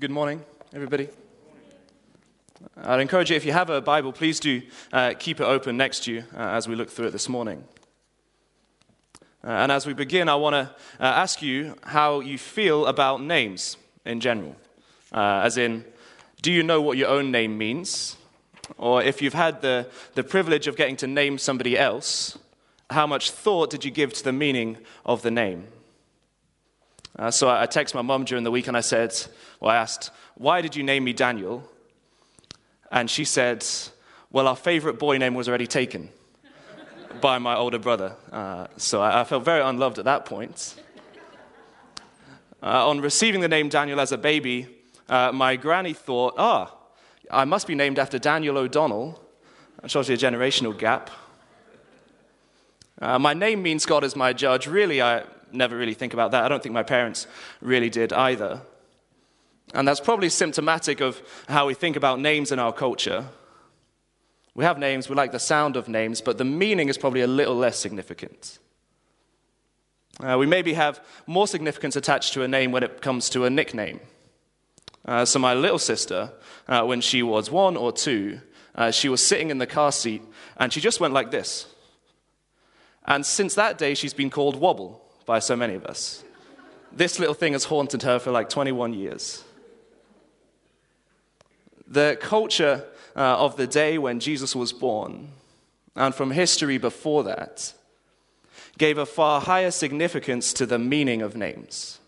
Good morning, everybody. I'd encourage you, if you have a Bible, please do uh, keep it open next to you uh, as we look through it this morning. Uh, and as we begin, I want to uh, ask you how you feel about names in general. Uh, as in, do you know what your own name means? Or if you've had the, the privilege of getting to name somebody else, how much thought did you give to the meaning of the name? Uh, so I, I texted my mum during the week and I said, well, I asked, why did you name me Daniel? And she said, well, our favorite boy name was already taken by my older brother. Uh, so I, I, felt very unloved at that point. Uh, on receiving the name Daniel as a baby, uh, my granny thought, ah, I must be named after Daniel O'Donnell. That shows you a generational gap. Uh, my name means God is my judge. Really, I, never really think about that. I don't think my parents really did either. And that's probably symptomatic of how we think about names in our culture. We have names, we like the sound of names, but the meaning is probably a little less significant. Uh, we maybe have more significance attached to a name when it comes to a nickname. Uh, so, my little sister, uh, when she was one or two, uh, she was sitting in the car seat and she just went like this. And since that day, she's been called Wobble by so many of us. This little thing has haunted her for like 21 years. The culture uh, of the day when Jesus was born, and from history before that, gave a far higher significance to the meaning of names.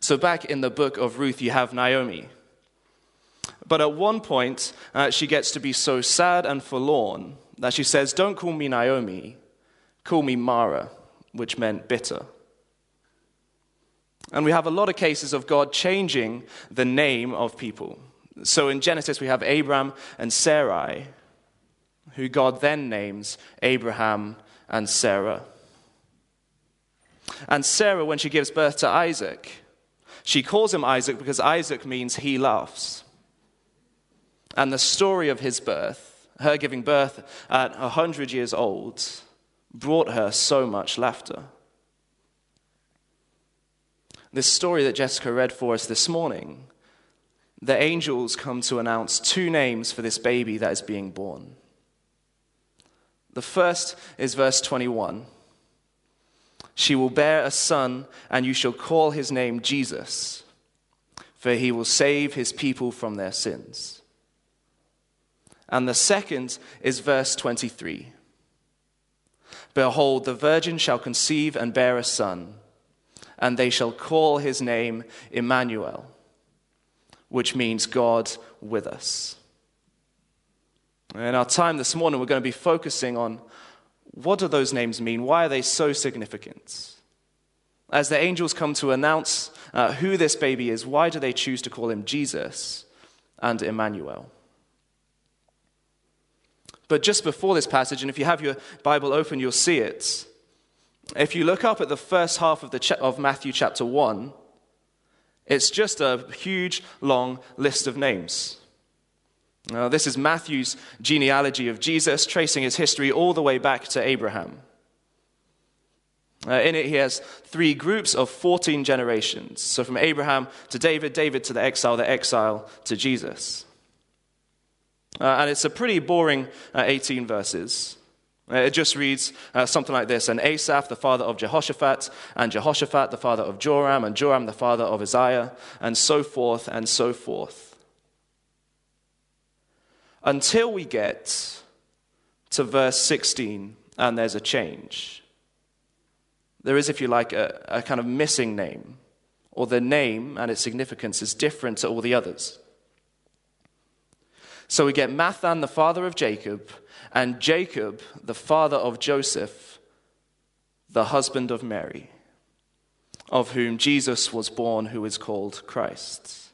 So, back in the book of Ruth, you have Naomi. But at one point, uh, she gets to be so sad and forlorn that she says, Don't call me Naomi, call me Mara which meant bitter. And we have a lot of cases of God changing the name of people. So in Genesis, we have Abram and Sarai, who God then names Abraham and Sarah. And Sarah, when she gives birth to Isaac, she calls him Isaac because Isaac means he laughs. And the story of his birth, her giving birth at 100 years old, brought her so much laughter. This story that Jessica read for us this morning, the angels come to announce two names for this baby that is being born. The first is verse 21. She will bear a son, and you shall call his name Jesus, for he will save his people from their sins. And the second is verse 23. Behold, the virgin shall conceive and bear a son, and they shall call his name Emmanuel, which means God with us. In our time this morning, we're going to be focusing on what do those names mean? Why are they so significant? As the angels come to announce uh, who this baby is, why do they choose to call him Jesus and Emmanuel? But just before this passage, and if you have your Bible open, you'll see it. If you look up at the first half of, the cha- of Matthew chapter 1, it's just a huge, long list of names. Now, this is Matthew's genealogy of Jesus, tracing his history all the way back to Abraham. Uh, in it, he has three groups of 14 generations. So from Abraham to David, David to the exile, the exile to Jesus. Uh, and it's a pretty boring uh, 18 verses. Uh, it just reads uh, something like this And Asaph, the father of Jehoshaphat, and Jehoshaphat, the father of Joram, and Joram, the father of Uzziah, and so forth and so forth. Until we get to verse 16, and there's a change. There is, if you like, a, a kind of missing name, or the name and its significance is different to all the others. So we get Matthan, the father of Jacob, and Jacob, the father of Joseph, the husband of Mary, of whom Jesus was born, who is called Christ.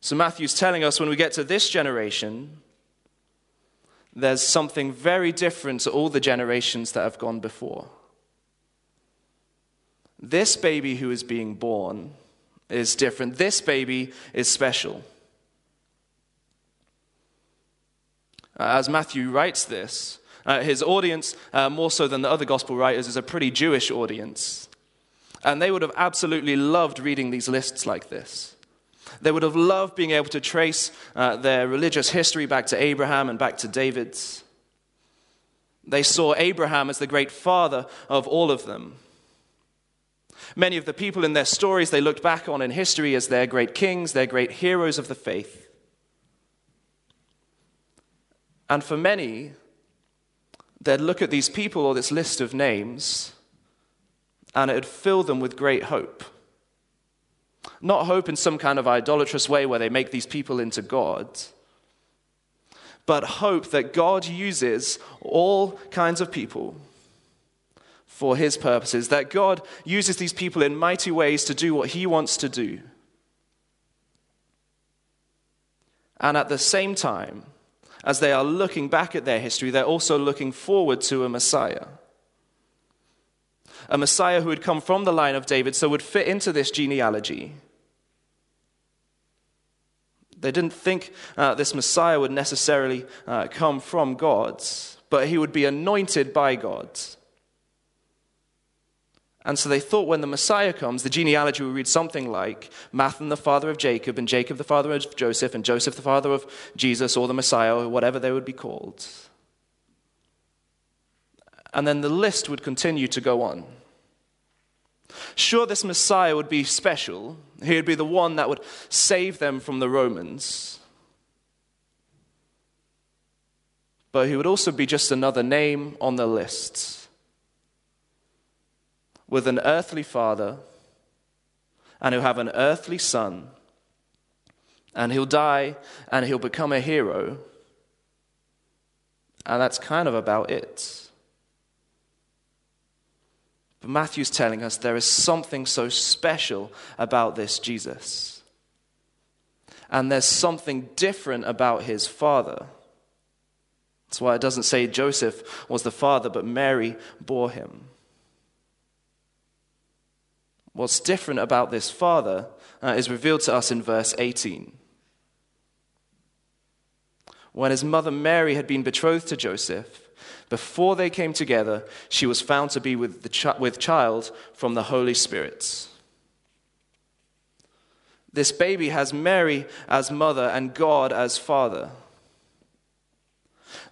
So Matthew's telling us when we get to this generation, there's something very different to all the generations that have gone before. This baby who is being born is different. This baby is special. Uh, as Matthew writes this, uh, his audience, uh, more so than the other gospel writers, is a pretty Jewish audience. And they would have absolutely loved reading these lists like this. They would have loved being able to trace uh, their religious history back to Abraham and back to David's. They saw Abraham as the great father of all of them. Many of the people in their stories they looked back on in history as their great kings, their great heroes of the faith. And for many, they'd look at these people or this list of names and it'd fill them with great hope. Not hope in some kind of idolatrous way where they make these people into gods, but hope that God uses all kinds of people for his purposes, that God uses these people in mighty ways to do what he wants to do. And at the same time, as they are looking back at their history, they're also looking forward to a Messiah. A Messiah who would come from the line of David, so would fit into this genealogy. They didn't think uh, this Messiah would necessarily uh, come from God, but he would be anointed by God. And so they thought when the Messiah comes, the genealogy will read something like Matthan, the father of Jacob, and Jacob, the father of Joseph, and Joseph, the father of Jesus, or the Messiah, or whatever they would be called. And then the list would continue to go on. Sure, this Messiah would be special. He would be the one that would save them from the Romans. But he would also be just another name on the list with an earthly father and he'll have an earthly son and he'll die and he'll become a hero. And that's kind of about it. But Matthew's telling us there is something so special about this Jesus. And there's something different about his father. That's why it doesn't say Joseph was the father, but Mary bore him. What's different about this father uh, is revealed to us in verse 18. When his mother Mary had been betrothed to Joseph, before they came together, she was found to be with, the ch- with child from the Holy Spirit. This baby has Mary as mother and God as father.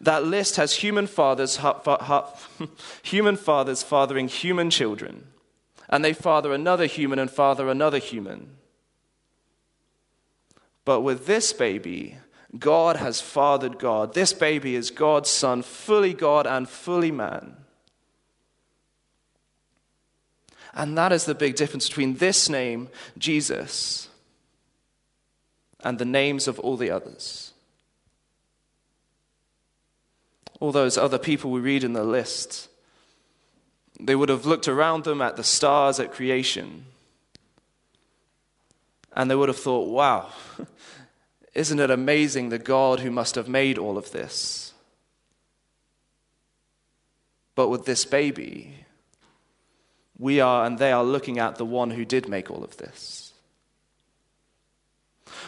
That list has human fathers, ha- ha- human fathers fathering human children, and they father another human and father another human. But with this baby, God has fathered God. This baby is God's son, fully God and fully man. And that is the big difference between this name, Jesus, and the names of all the others. All those other people we read in the list, they would have looked around them at the stars at creation, and they would have thought, wow. Isn't it amazing the God who must have made all of this? But with this baby, we are and they are looking at the one who did make all of this.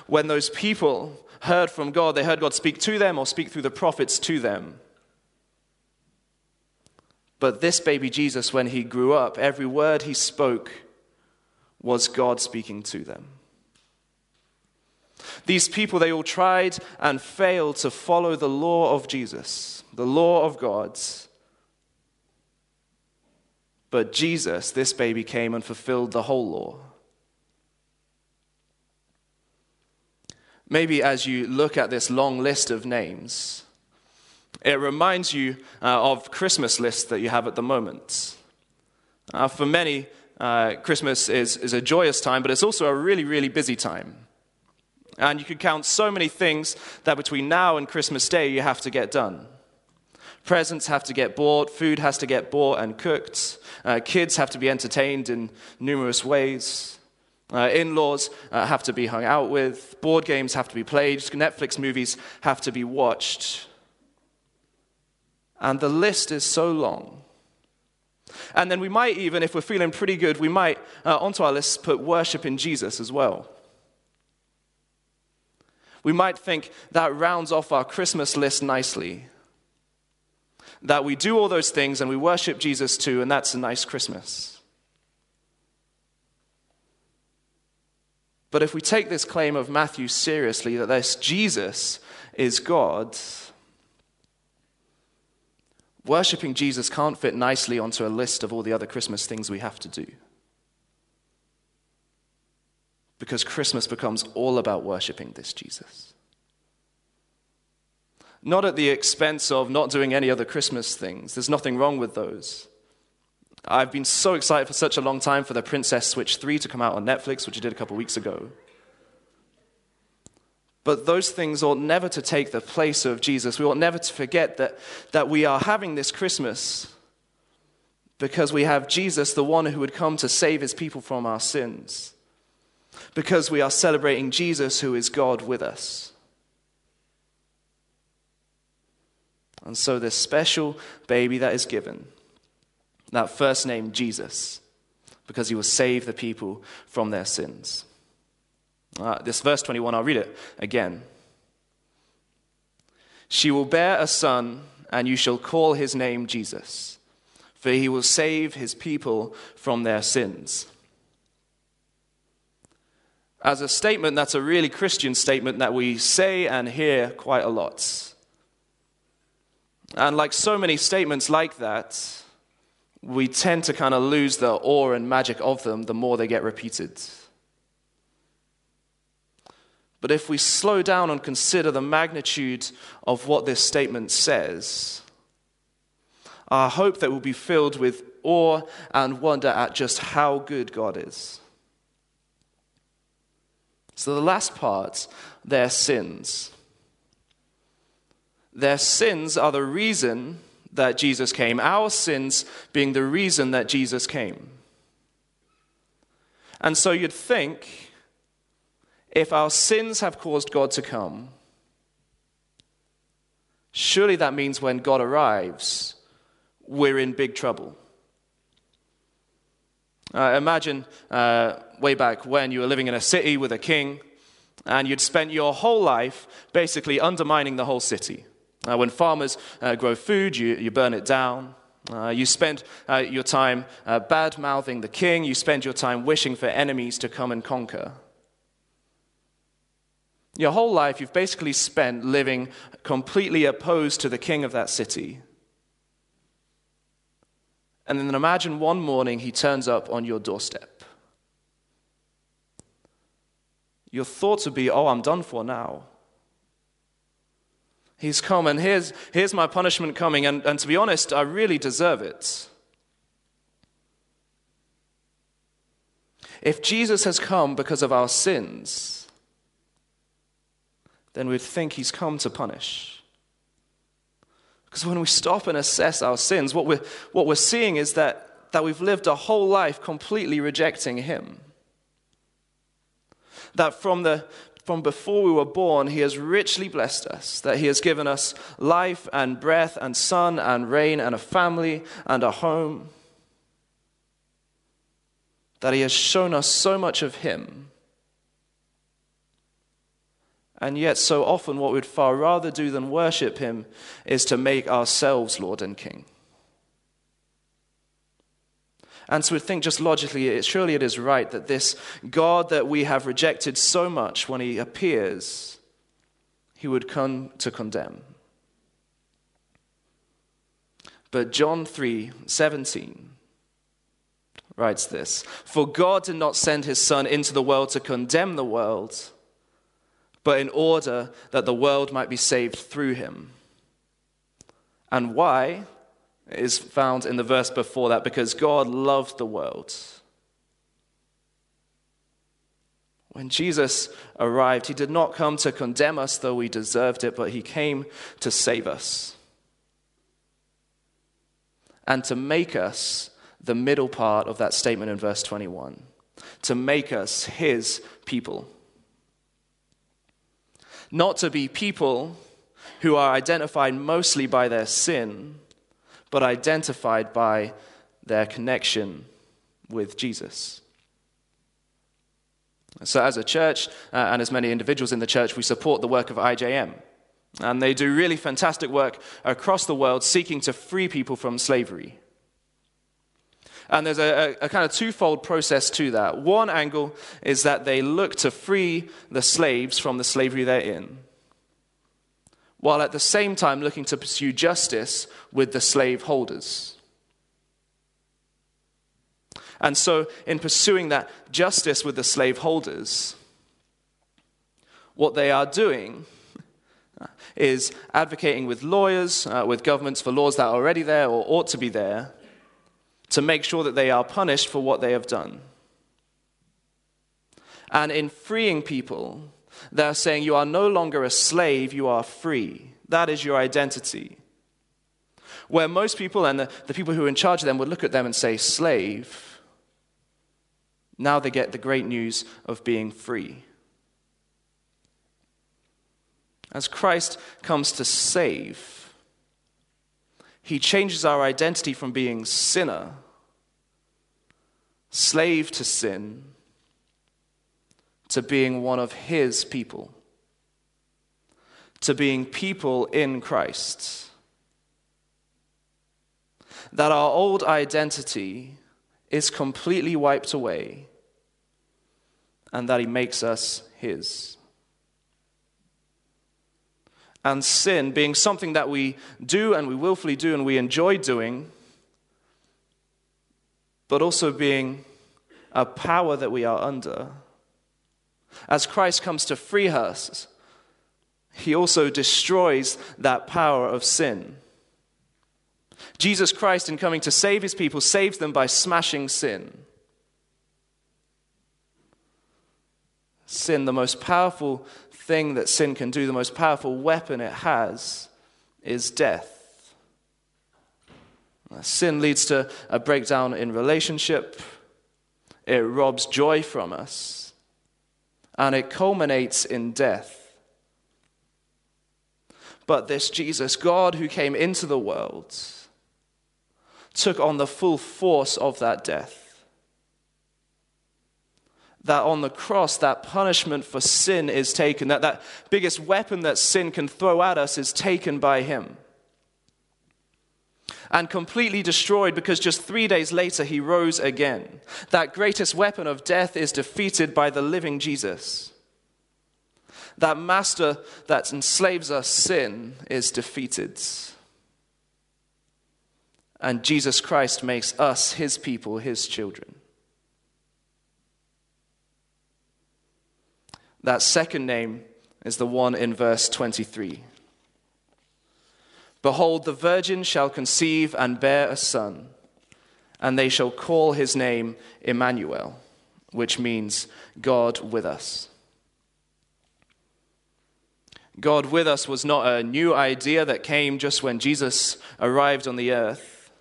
When those people heard from God, they heard God speak to them or speak through the prophets to them. But this baby Jesus, when he grew up, every word he spoke was God speaking to them. These people, they all tried and failed to follow the law of Jesus, the law of God's. But Jesus, this baby, came and fulfilled the whole law. Maybe as you look at this long list of names, it reminds you uh, of Christmas lists that you have at the moment. Uh, for many, uh, Christmas is, is a joyous time, but it's also a really, really busy time. And you could count so many things that between now and Christmas Day you have to get done. Presents have to get bought, food has to get bought and cooked, uh, kids have to be entertained in numerous ways, uh, in laws uh, have to be hung out with, board games have to be played, Netflix movies have to be watched. And the list is so long. And then we might even, if we're feeling pretty good, we might, uh, onto our list, put worship in Jesus as well we might think that rounds off our Christmas list nicely. That we do all those things and we worship Jesus too, and that's a nice Christmas. But if we take this claim of Matthew seriously, that this Jesus is God, worshipping Jesus can't fit nicely onto a list of all the other Christmas things we have to do. Because Christmas becomes all about worshipping this Jesus. Not at the expense of not doing any other Christmas things. There's nothing wrong with those. I've been so excited for such a long time for the Princess Switch 3 to come out on Netflix, which I did a couple weeks ago. But those things ought never to take the place of Jesus. We ought never to forget that, that we are having this Christmas because we have Jesus, the one who would come to save his people from our sins. Because we are celebrating Jesus, who is God with us. And so, this special baby that is given, that first name, Jesus, because he will save the people from their sins. Uh, this verse 21, I'll read it again. She will bear a son, and you shall call his name Jesus, for he will save his people from their sins. As a statement, that's a really Christian statement that we say and hear quite a lot. And like so many statements like that, we tend to kind of lose the awe and magic of them the more they get repeated. But if we slow down and consider the magnitude of what this statement says, I hope that we'll be filled with awe and wonder at just how good God is. So, the last part, their sins. Their sins are the reason that Jesus came, our sins being the reason that Jesus came. And so you'd think if our sins have caused God to come, surely that means when God arrives, we're in big trouble. Uh, imagine uh, way back when you were living in a city with a king and you'd spent your whole life basically undermining the whole city. Uh, when farmers uh, grow food, you, you burn it down. Uh, you spend uh, your time bad mouthing the king. You spend your time wishing for enemies to come and conquer. Your whole life, you've basically spent living completely opposed to the king of that city. And then imagine one morning he turns up on your doorstep. Your thoughts would be, oh, I'm done for now. He's come, and here's, here's my punishment coming, and, and to be honest, I really deserve it. If Jesus has come because of our sins, then we'd think he's come to punish. Because when we stop and assess our sins, what we're, what we're seeing is that, that we've lived a whole life completely rejecting him. That from, the, from before we were born, he has richly blessed us, that he has given us life and breath and sun and rain and a family and a home. That he has shown us so much of him and yet, so often, what we'd far rather do than worship Him is to make ourselves Lord and King. And so we think just logically, surely it is right that this God that we have rejected so much, when He appears, He would come to condemn. But John 3 17 writes this For God did not send His Son into the world to condemn the world but in order that the world might be saved through him. And why is found in the verse before that because God loved the world. When Jesus arrived, he did not come to condemn us, though we deserved it, but he came to save us and to make us the middle part of that statement in verse 21 to make us his people not to be people who are identified mostly by their sin, but identified by their connection with Jesus. So, as a church, uh, and as many individuals in the church, we support the work of IJM. And they do really fantastic work across the world seeking to free people from slavery. And there's a, a, a, kind of twofold process to that. One angle is that they look to free the slaves from the slavery they're in, while at the same time looking to pursue justice with the slaveholders. And so, in pursuing that justice with the slaveholders, what they are doing is advocating with lawyers, uh, with governments for laws that are already there or ought to be there, to make sure that they are punished for what they have done. And in freeing people, they're saying you are no longer a slave, you are free. That is your identity. Where most people and the, the people who are in charge of them would look at them and say, slave, now they get the great news of being free. As Christ comes to save, he changes our identity from being sinner, slave to sin, to being one of his people, to being people in Christ. That our old identity is completely wiped away, and that he makes us his and sin being something that we do and we willfully do and we enjoy doing, but also being a power that we are under. As Christ comes to free us, he also destroys that power of sin. Jesus Christ, in coming to save his people, saves them by smashing sin. Sin, the most powerful thing that sin can do, the most powerful weapon it has, is death. Sin leads to a breakdown in relationship, it robs joy from us, and it culminates in death. But this Jesus, God who came into the world, took on the full force of that death that on the cross, that punishment for sin is taken, that that biggest weapon that sin can throw at us is taken by him. And completely destroyed because just three days later he rose again. That greatest weapon of death is defeated by the living Jesus. That master that enslaves us, sin, is defeated. And Jesus Christ makes us his people, his children. That second name is the one in verse 23. Behold, the virgin shall conceive and bear a son, and they shall call his name Emmanuel, which means God with us. God with us was not a new idea that came just when Jesus arrived on the earth.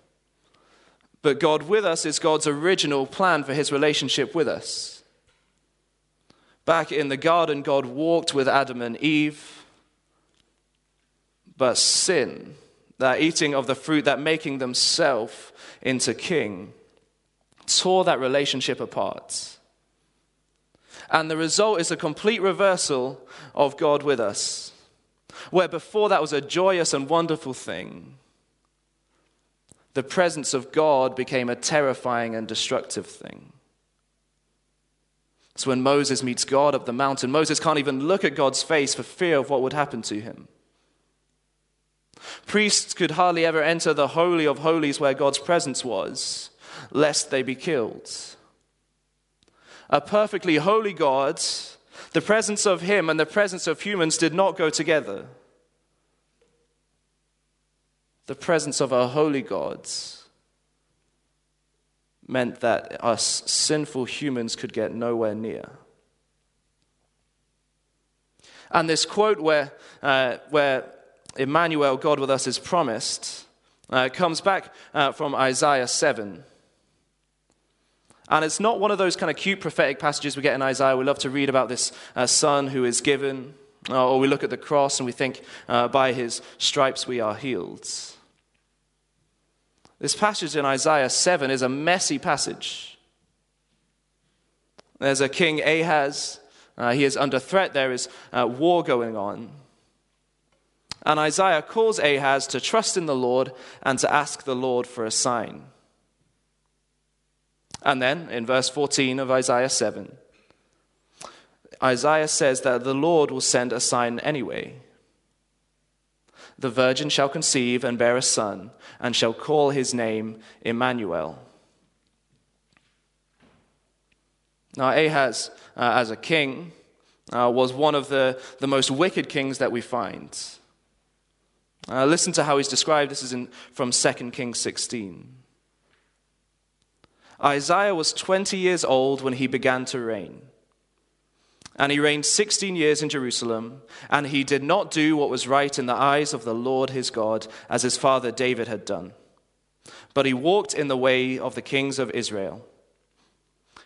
But God with us is God's original plan for his relationship with us. Back in the garden, God walked with Adam and Eve. But sin, that eating of the fruit, that making themselves into king, tore that relationship apart. And the result is a complete reversal of God with us. Where before that was a joyous and wonderful thing, the presence of God became a terrifying and destructive thing. It's when Moses meets God up the mountain. Moses can't even look at God's face for fear of what would happen to him. Priests could hardly ever enter the Holy of Holies where God's presence was, lest they be killed. A perfectly holy God, the presence of Him and the presence of humans did not go together. The presence of a holy God meant that us sinful humans could get nowhere near. And this quote where, uh, where Emmanuel, God with us, is promised, uh, comes back uh, from Isaiah 7. And it's not one of those kind of cute prophetic passages we get in Isaiah. We love to read about this uh, son who is given, uh, or we look at the cross and we think, uh, by his stripes we are healed. This passage in Isaiah 7 is a messy passage. There's a king Ahaz. Uh, he is under threat. There is uh, war going on. And Isaiah calls Ahaz to trust in the Lord and to ask the Lord for a sign. And then in verse 14 of Isaiah 7, Isaiah says that the Lord will send a sign anyway. The virgin shall conceive and bear a son, and shall call his name Emmanuel. Now, Ahaz, uh, as a king, uh, was one of the, the most wicked kings that we find. Uh, listen to how he's described. This is in, from 2 Kings 16. Isaiah was 20 years old when he began to reign. And he reigned 16 years in Jerusalem, and he did not do what was right in the eyes of the Lord his God, as his father David had done. But he walked in the way of the kings of Israel.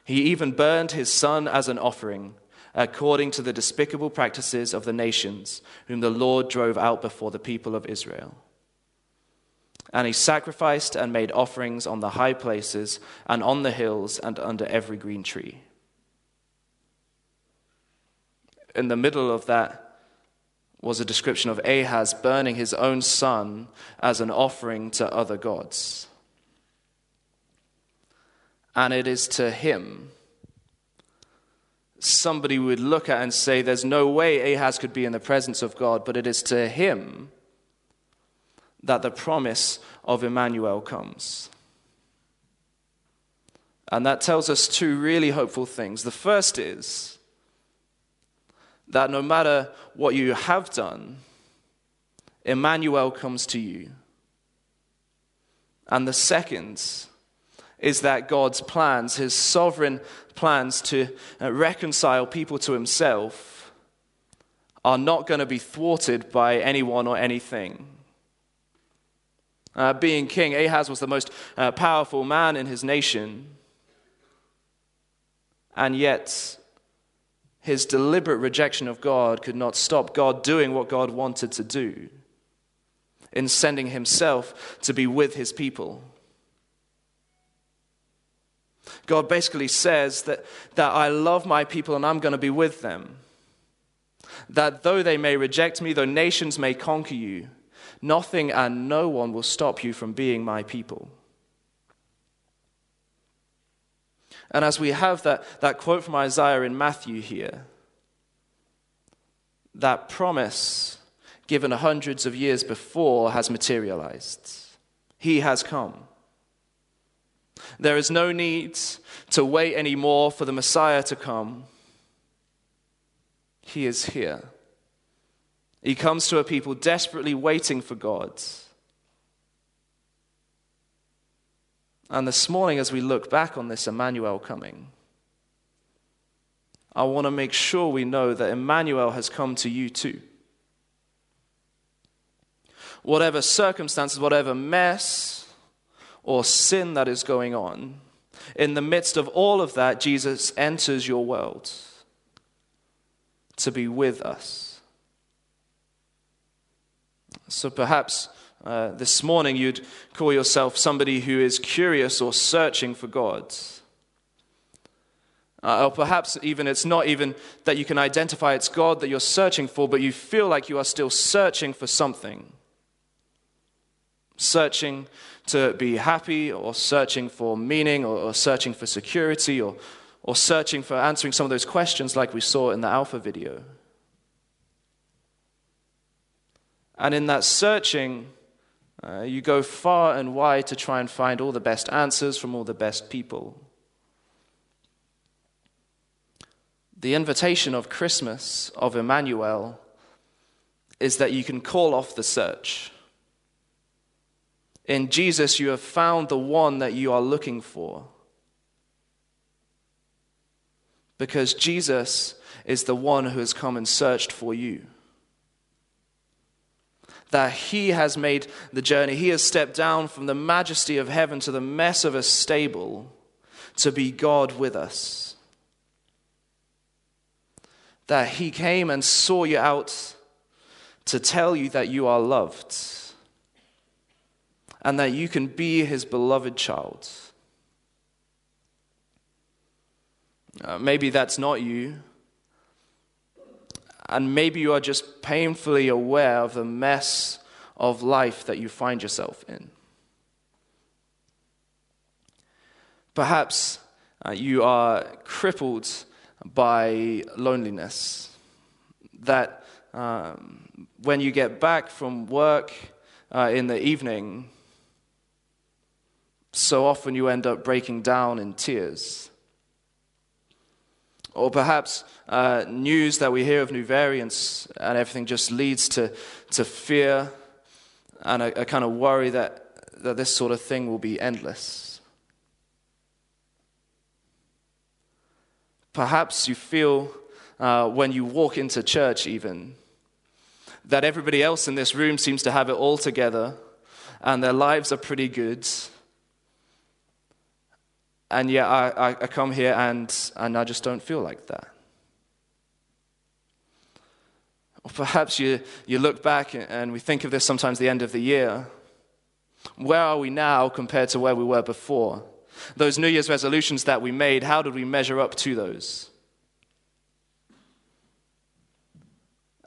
He even burned his son as an offering, according to the despicable practices of the nations, whom the Lord drove out before the people of Israel. And he sacrificed and made offerings on the high places and on the hills and under every green tree. In the middle of that was a description of Ahaz burning his own son as an offering to other gods. And it is to him somebody would look at and say, There's no way Ahaz could be in the presence of God, but it is to him that the promise of Emmanuel comes. And that tells us two really hopeful things. The first is that no matter what you have done, Emmanuel comes to you. And the second is that God's plans, his sovereign plans to uh, reconcile people to himself, are not going to be thwarted by anyone or anything. Uh, being king, Ahaz was the most uh, powerful man in his nation. And yet, his deliberate rejection of God could not stop God doing what God wanted to do in sending himself to be with his people. God basically says that, that I love my people and I'm going to be with them. That though they may reject me, though nations may conquer you, Nothing and no one will stop you from being my people. And as we have that, that quote from Isaiah in Matthew here, that promise given hundreds of years before has materialized. He has come. There is no need to wait anymore for the Messiah to come. He is here. He comes to a people desperately waiting for God. And this morning, as we look back on this Emmanuel coming, I want to make sure we know that Emmanuel has come to you too. Whatever circumstances, whatever mess or sin that is going on, in the midst of all of that, Jesus enters your world to be with us. So perhaps uh, this morning you'd call yourself somebody who is curious or searching for God. Uh, or perhaps even it's not even that you can identify it's God that you're searching for, but you feel like you are still searching for something. Searching to be happy, or searching for meaning, or, or searching for security, or, or searching for answering some of those questions like we saw in the Alpha video. And in that searching, uh, you go far and wide to try and find all the best answers from all the best people. The invitation of Christmas, of Emmanuel, is that you can call off the search. In Jesus, you have found the one that you are looking for. Because Jesus is the one who has come and searched for you that he has made the journey. He has stepped down from the majesty of heaven to the mess of a stable to be God with us. That he came and saw you out to tell you that you are loved and that you can be his beloved child. Uh, maybe that's not you. And maybe you are just painfully aware of the mess of life that you find yourself in. Perhaps uh, you are crippled by loneliness. That um, when you get back from work uh, in the evening, so often you end up breaking down in tears. Or perhaps uh, news that we hear of new variants and everything just leads to, to fear and a, a kind of worry that, that this sort of thing will be endless. Perhaps you feel uh, when you walk into church, even, that everybody else in this room seems to have it all together and their lives are pretty good. And yet I, I come here and, and I just don't feel like that. Or perhaps you, you look back and we think of this sometimes the end of the year. Where are we now compared to where we were before? Those New Year's resolutions that we made, how did we measure up to those?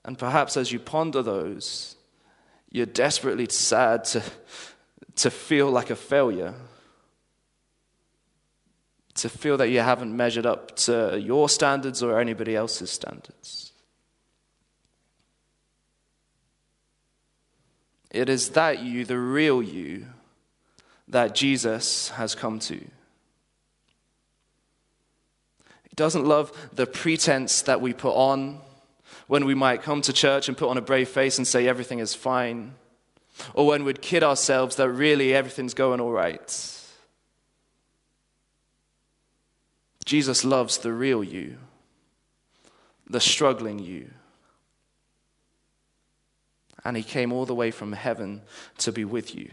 And perhaps as you ponder those, you're desperately sad to, to feel like a failure, to feel that you haven't measured up to your standards or anybody else's standards. It is that you, the real you, that Jesus has come to. He doesn't love the pretense that we put on when we might come to church and put on a brave face and say everything is fine, or when we'd kid ourselves that really everything's going all right. Jesus loves the real you, the struggling you and he came all the way from heaven to be with you.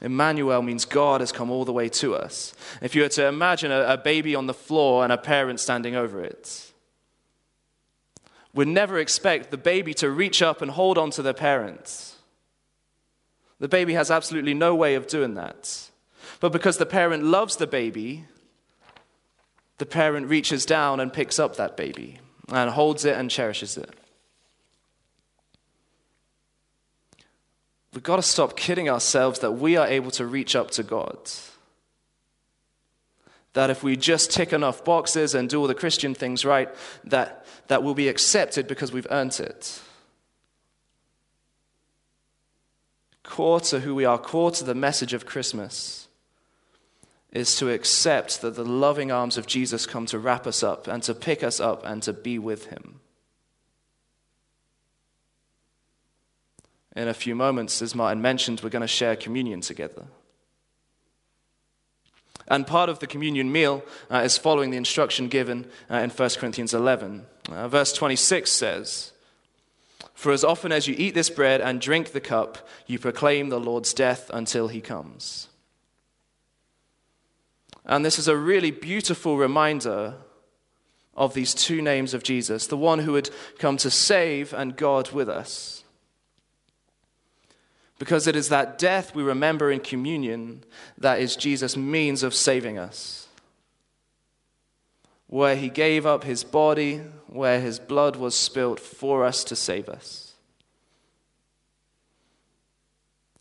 Emmanuel means God has come all the way to us. If you were to imagine a, a baby on the floor and a parent standing over it, we'd never expect the baby to reach up and hold on to their parents. The baby has absolutely no way of doing that. But because the parent loves the baby, the parent reaches down and picks up that baby and holds it and cherishes it. We've got to stop kidding ourselves that we are able to reach up to God. That if we just tick enough boxes and do all the Christian things right, that, that we'll be accepted because we've earned it. Core to who we are, core to the message of Christmas, is to accept that the loving arms of Jesus come to wrap us up and to pick us up and to be with him. In a few moments, as Martin mentioned, we're going to share communion together. And part of the communion meal uh, is following the instruction given uh, in 1 Corinthians 11. Uh, verse 26 says, For as often as you eat this bread and drink the cup, you proclaim the Lord's death until he comes. And this is a really beautiful reminder of these two names of Jesus the one who would come to save and God with us. Because it is that death we remember in communion that is Jesus' means of saving us. Where he gave up his body, where his blood was spilt for us to save us.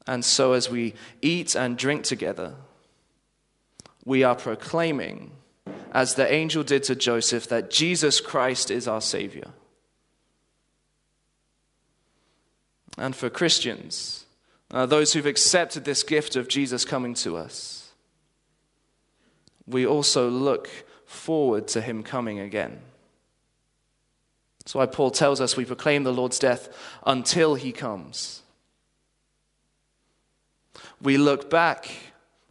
And so, as we eat and drink together, we are proclaiming, as the angel did to Joseph, that Jesus Christ is our Savior. And for Christians, uh, those who've accepted this gift of Jesus coming to us, we also look forward to him coming again. That's why Paul tells us we proclaim the Lord's death until he comes. We look back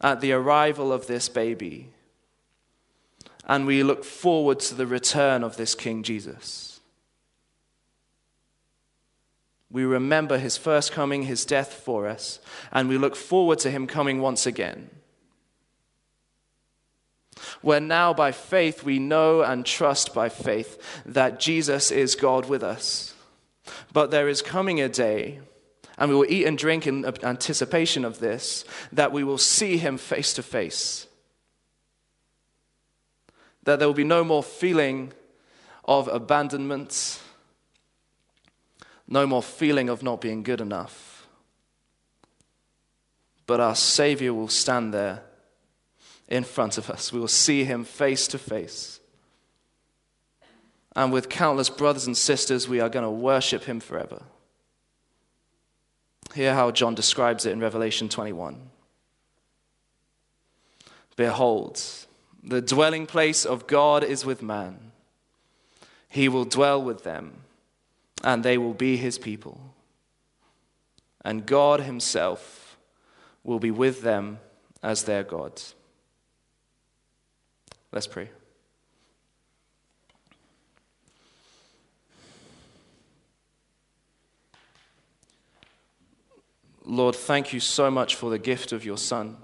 at the arrival of this baby. And we look forward to the return of this King Jesus. We remember his first coming, his death for us, and we look forward to him coming once again. Where now by faith we know and trust by faith that Jesus is God with us. But there is coming a day and we will eat and drink in anticipation of this, that we will see him face to face. That there will be no more feeling of abandonment, no more feeling of not being good enough. But our Savior will stand there in front of us. We will see him face to face. And with countless brothers and sisters, we are going to worship him forever. Hear how John describes it in Revelation 21. Behold, the dwelling place of God is with man. He will dwell with them, and they will be his people. And God himself will be with them as their God. Let's pray. Lord, thank you so much for the gift of your Son.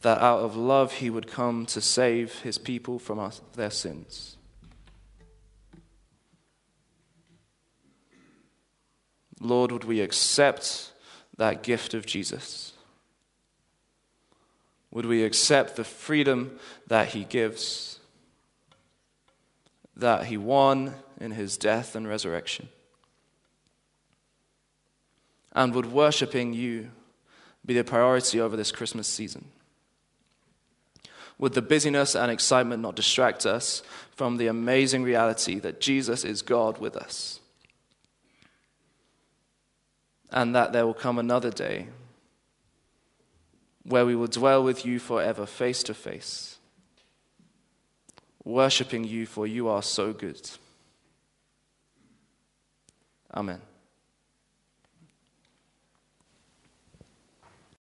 That out of love he would come to save his people from their sins. Lord, would we accept that gift of Jesus? Would we accept the freedom that he gives, that he won in his death and resurrection? And would worshiping you be the priority over this Christmas season? Would the busyness and excitement not distract us from the amazing reality that Jesus is God with us? And that there will come another day where we will dwell with you forever, face to face, worshipping you, for you are so good. Amen.